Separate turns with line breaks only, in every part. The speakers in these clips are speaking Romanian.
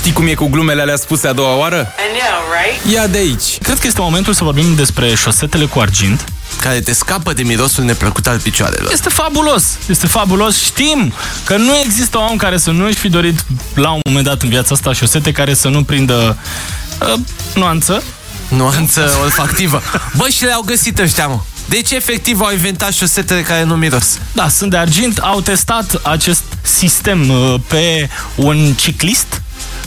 Știi cum e cu glumele alea spuse a doua oară?
I know, right?
Ia de aici.
Cred că este momentul să vorbim despre șosetele cu argint.
Care te scapă de mirosul neplăcut al picioarelor.
Este fabulos, este fabulos. Știm că nu există om care să nu își fi dorit la un moment dat în viața asta șosete care să nu prindă uh, nuanță.
Nuanță olfactivă. Bă, și le-au găsit ăștia, mă. Deci, efectiv, au inventat șosetele care nu miros.
Da, sunt de argint. Au testat acest sistem uh, pe un ciclist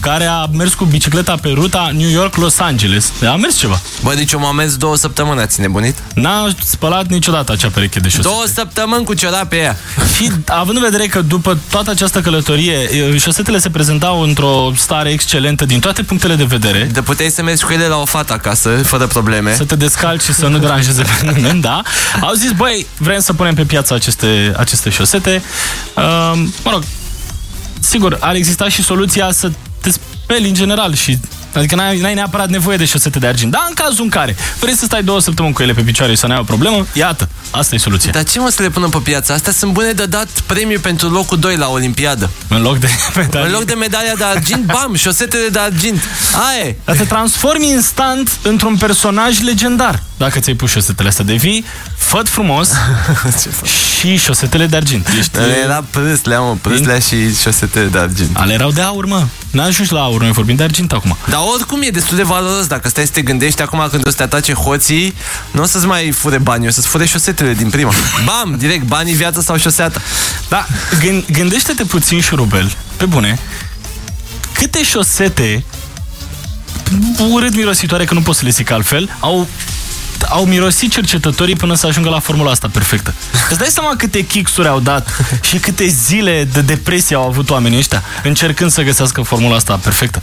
care a mers cu bicicleta pe ruta New York-Los Angeles. A mers ceva.
Bă, deci m-am mers două săptămâni, ați nebunit?
N-a spălat niciodată acea pereche de șosete.
Două săptămâni cu ciora pe ea.
Și având în vedere că după toată această călătorie, e, șosetele se prezentau într-o stare excelentă din toate punctele de vedere.
De puteai să mergi cu ele la o fată acasă, fără probleme.
Să te descalci și să nu deranjeze pe nimeni, da? Au zis, băi, vrem să punem pe piață aceste, aceste șosete. Uh, mă rog, sigur, ar exista și soluția să te speli în general și Adică n-ai, n-ai neapărat nevoie de șosete de argint. Dar în cazul în care vrei să stai două săptămâni cu ele pe picioare și să n-ai o problemă, iată, asta e soluția.
Dar ce mă să le punem pe piață? Astea sunt bune de dat premiu pentru locul 2 la Olimpiadă.
În loc de medalie.
În loc de medalia de argint, bam, șosetele de argint. Aia e.
Dar te transformi instant într-un personaj legendar. Dacă ți-ai pus șosetele astea de vii, făt frumos și șosetele de argint. Ești...
Ale era prâslea, mă, prâslea și șosetele de argint.
Ale erau de aur, mă. N-ajungi la aur, noi vorbim de argint acum.
Dar oricum e destul de valoros Dacă stai să te gândești acum când o să te atace hoții Nu o să-ți mai fure banii O să-ți fure șosetele din prima Bam, direct, banii, viața sau șoseata
Da, gândește-te puțin șurubel Pe bune Câte șosete urât mirositoare că nu pot să le zic altfel au au mirosit cercetătorii până să ajungă la formula asta perfectă. Îți dai seama câte kicksuri au dat și câte zile de depresie au avut oamenii ăștia încercând să găsească formula asta perfectă.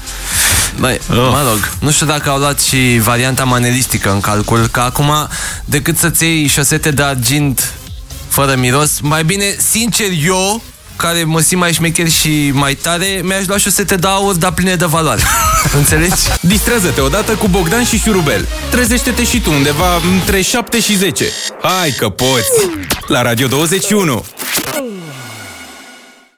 Băi, oh. mă rog, nu știu dacă au luat și varianta manelistică în calcul, că acum, decât să-ți iei șosete de argint fără miros, mai bine, sincer, eu care mă simt mai șmecher și mai tare, mi-aș lua șosete de aur, dar pline de valoare. Înțelegi?
Distrează-te odată cu Bogdan și Șurubel. Trezește-te și tu undeva între 7 și 10. Hai că poți! La Radio 21!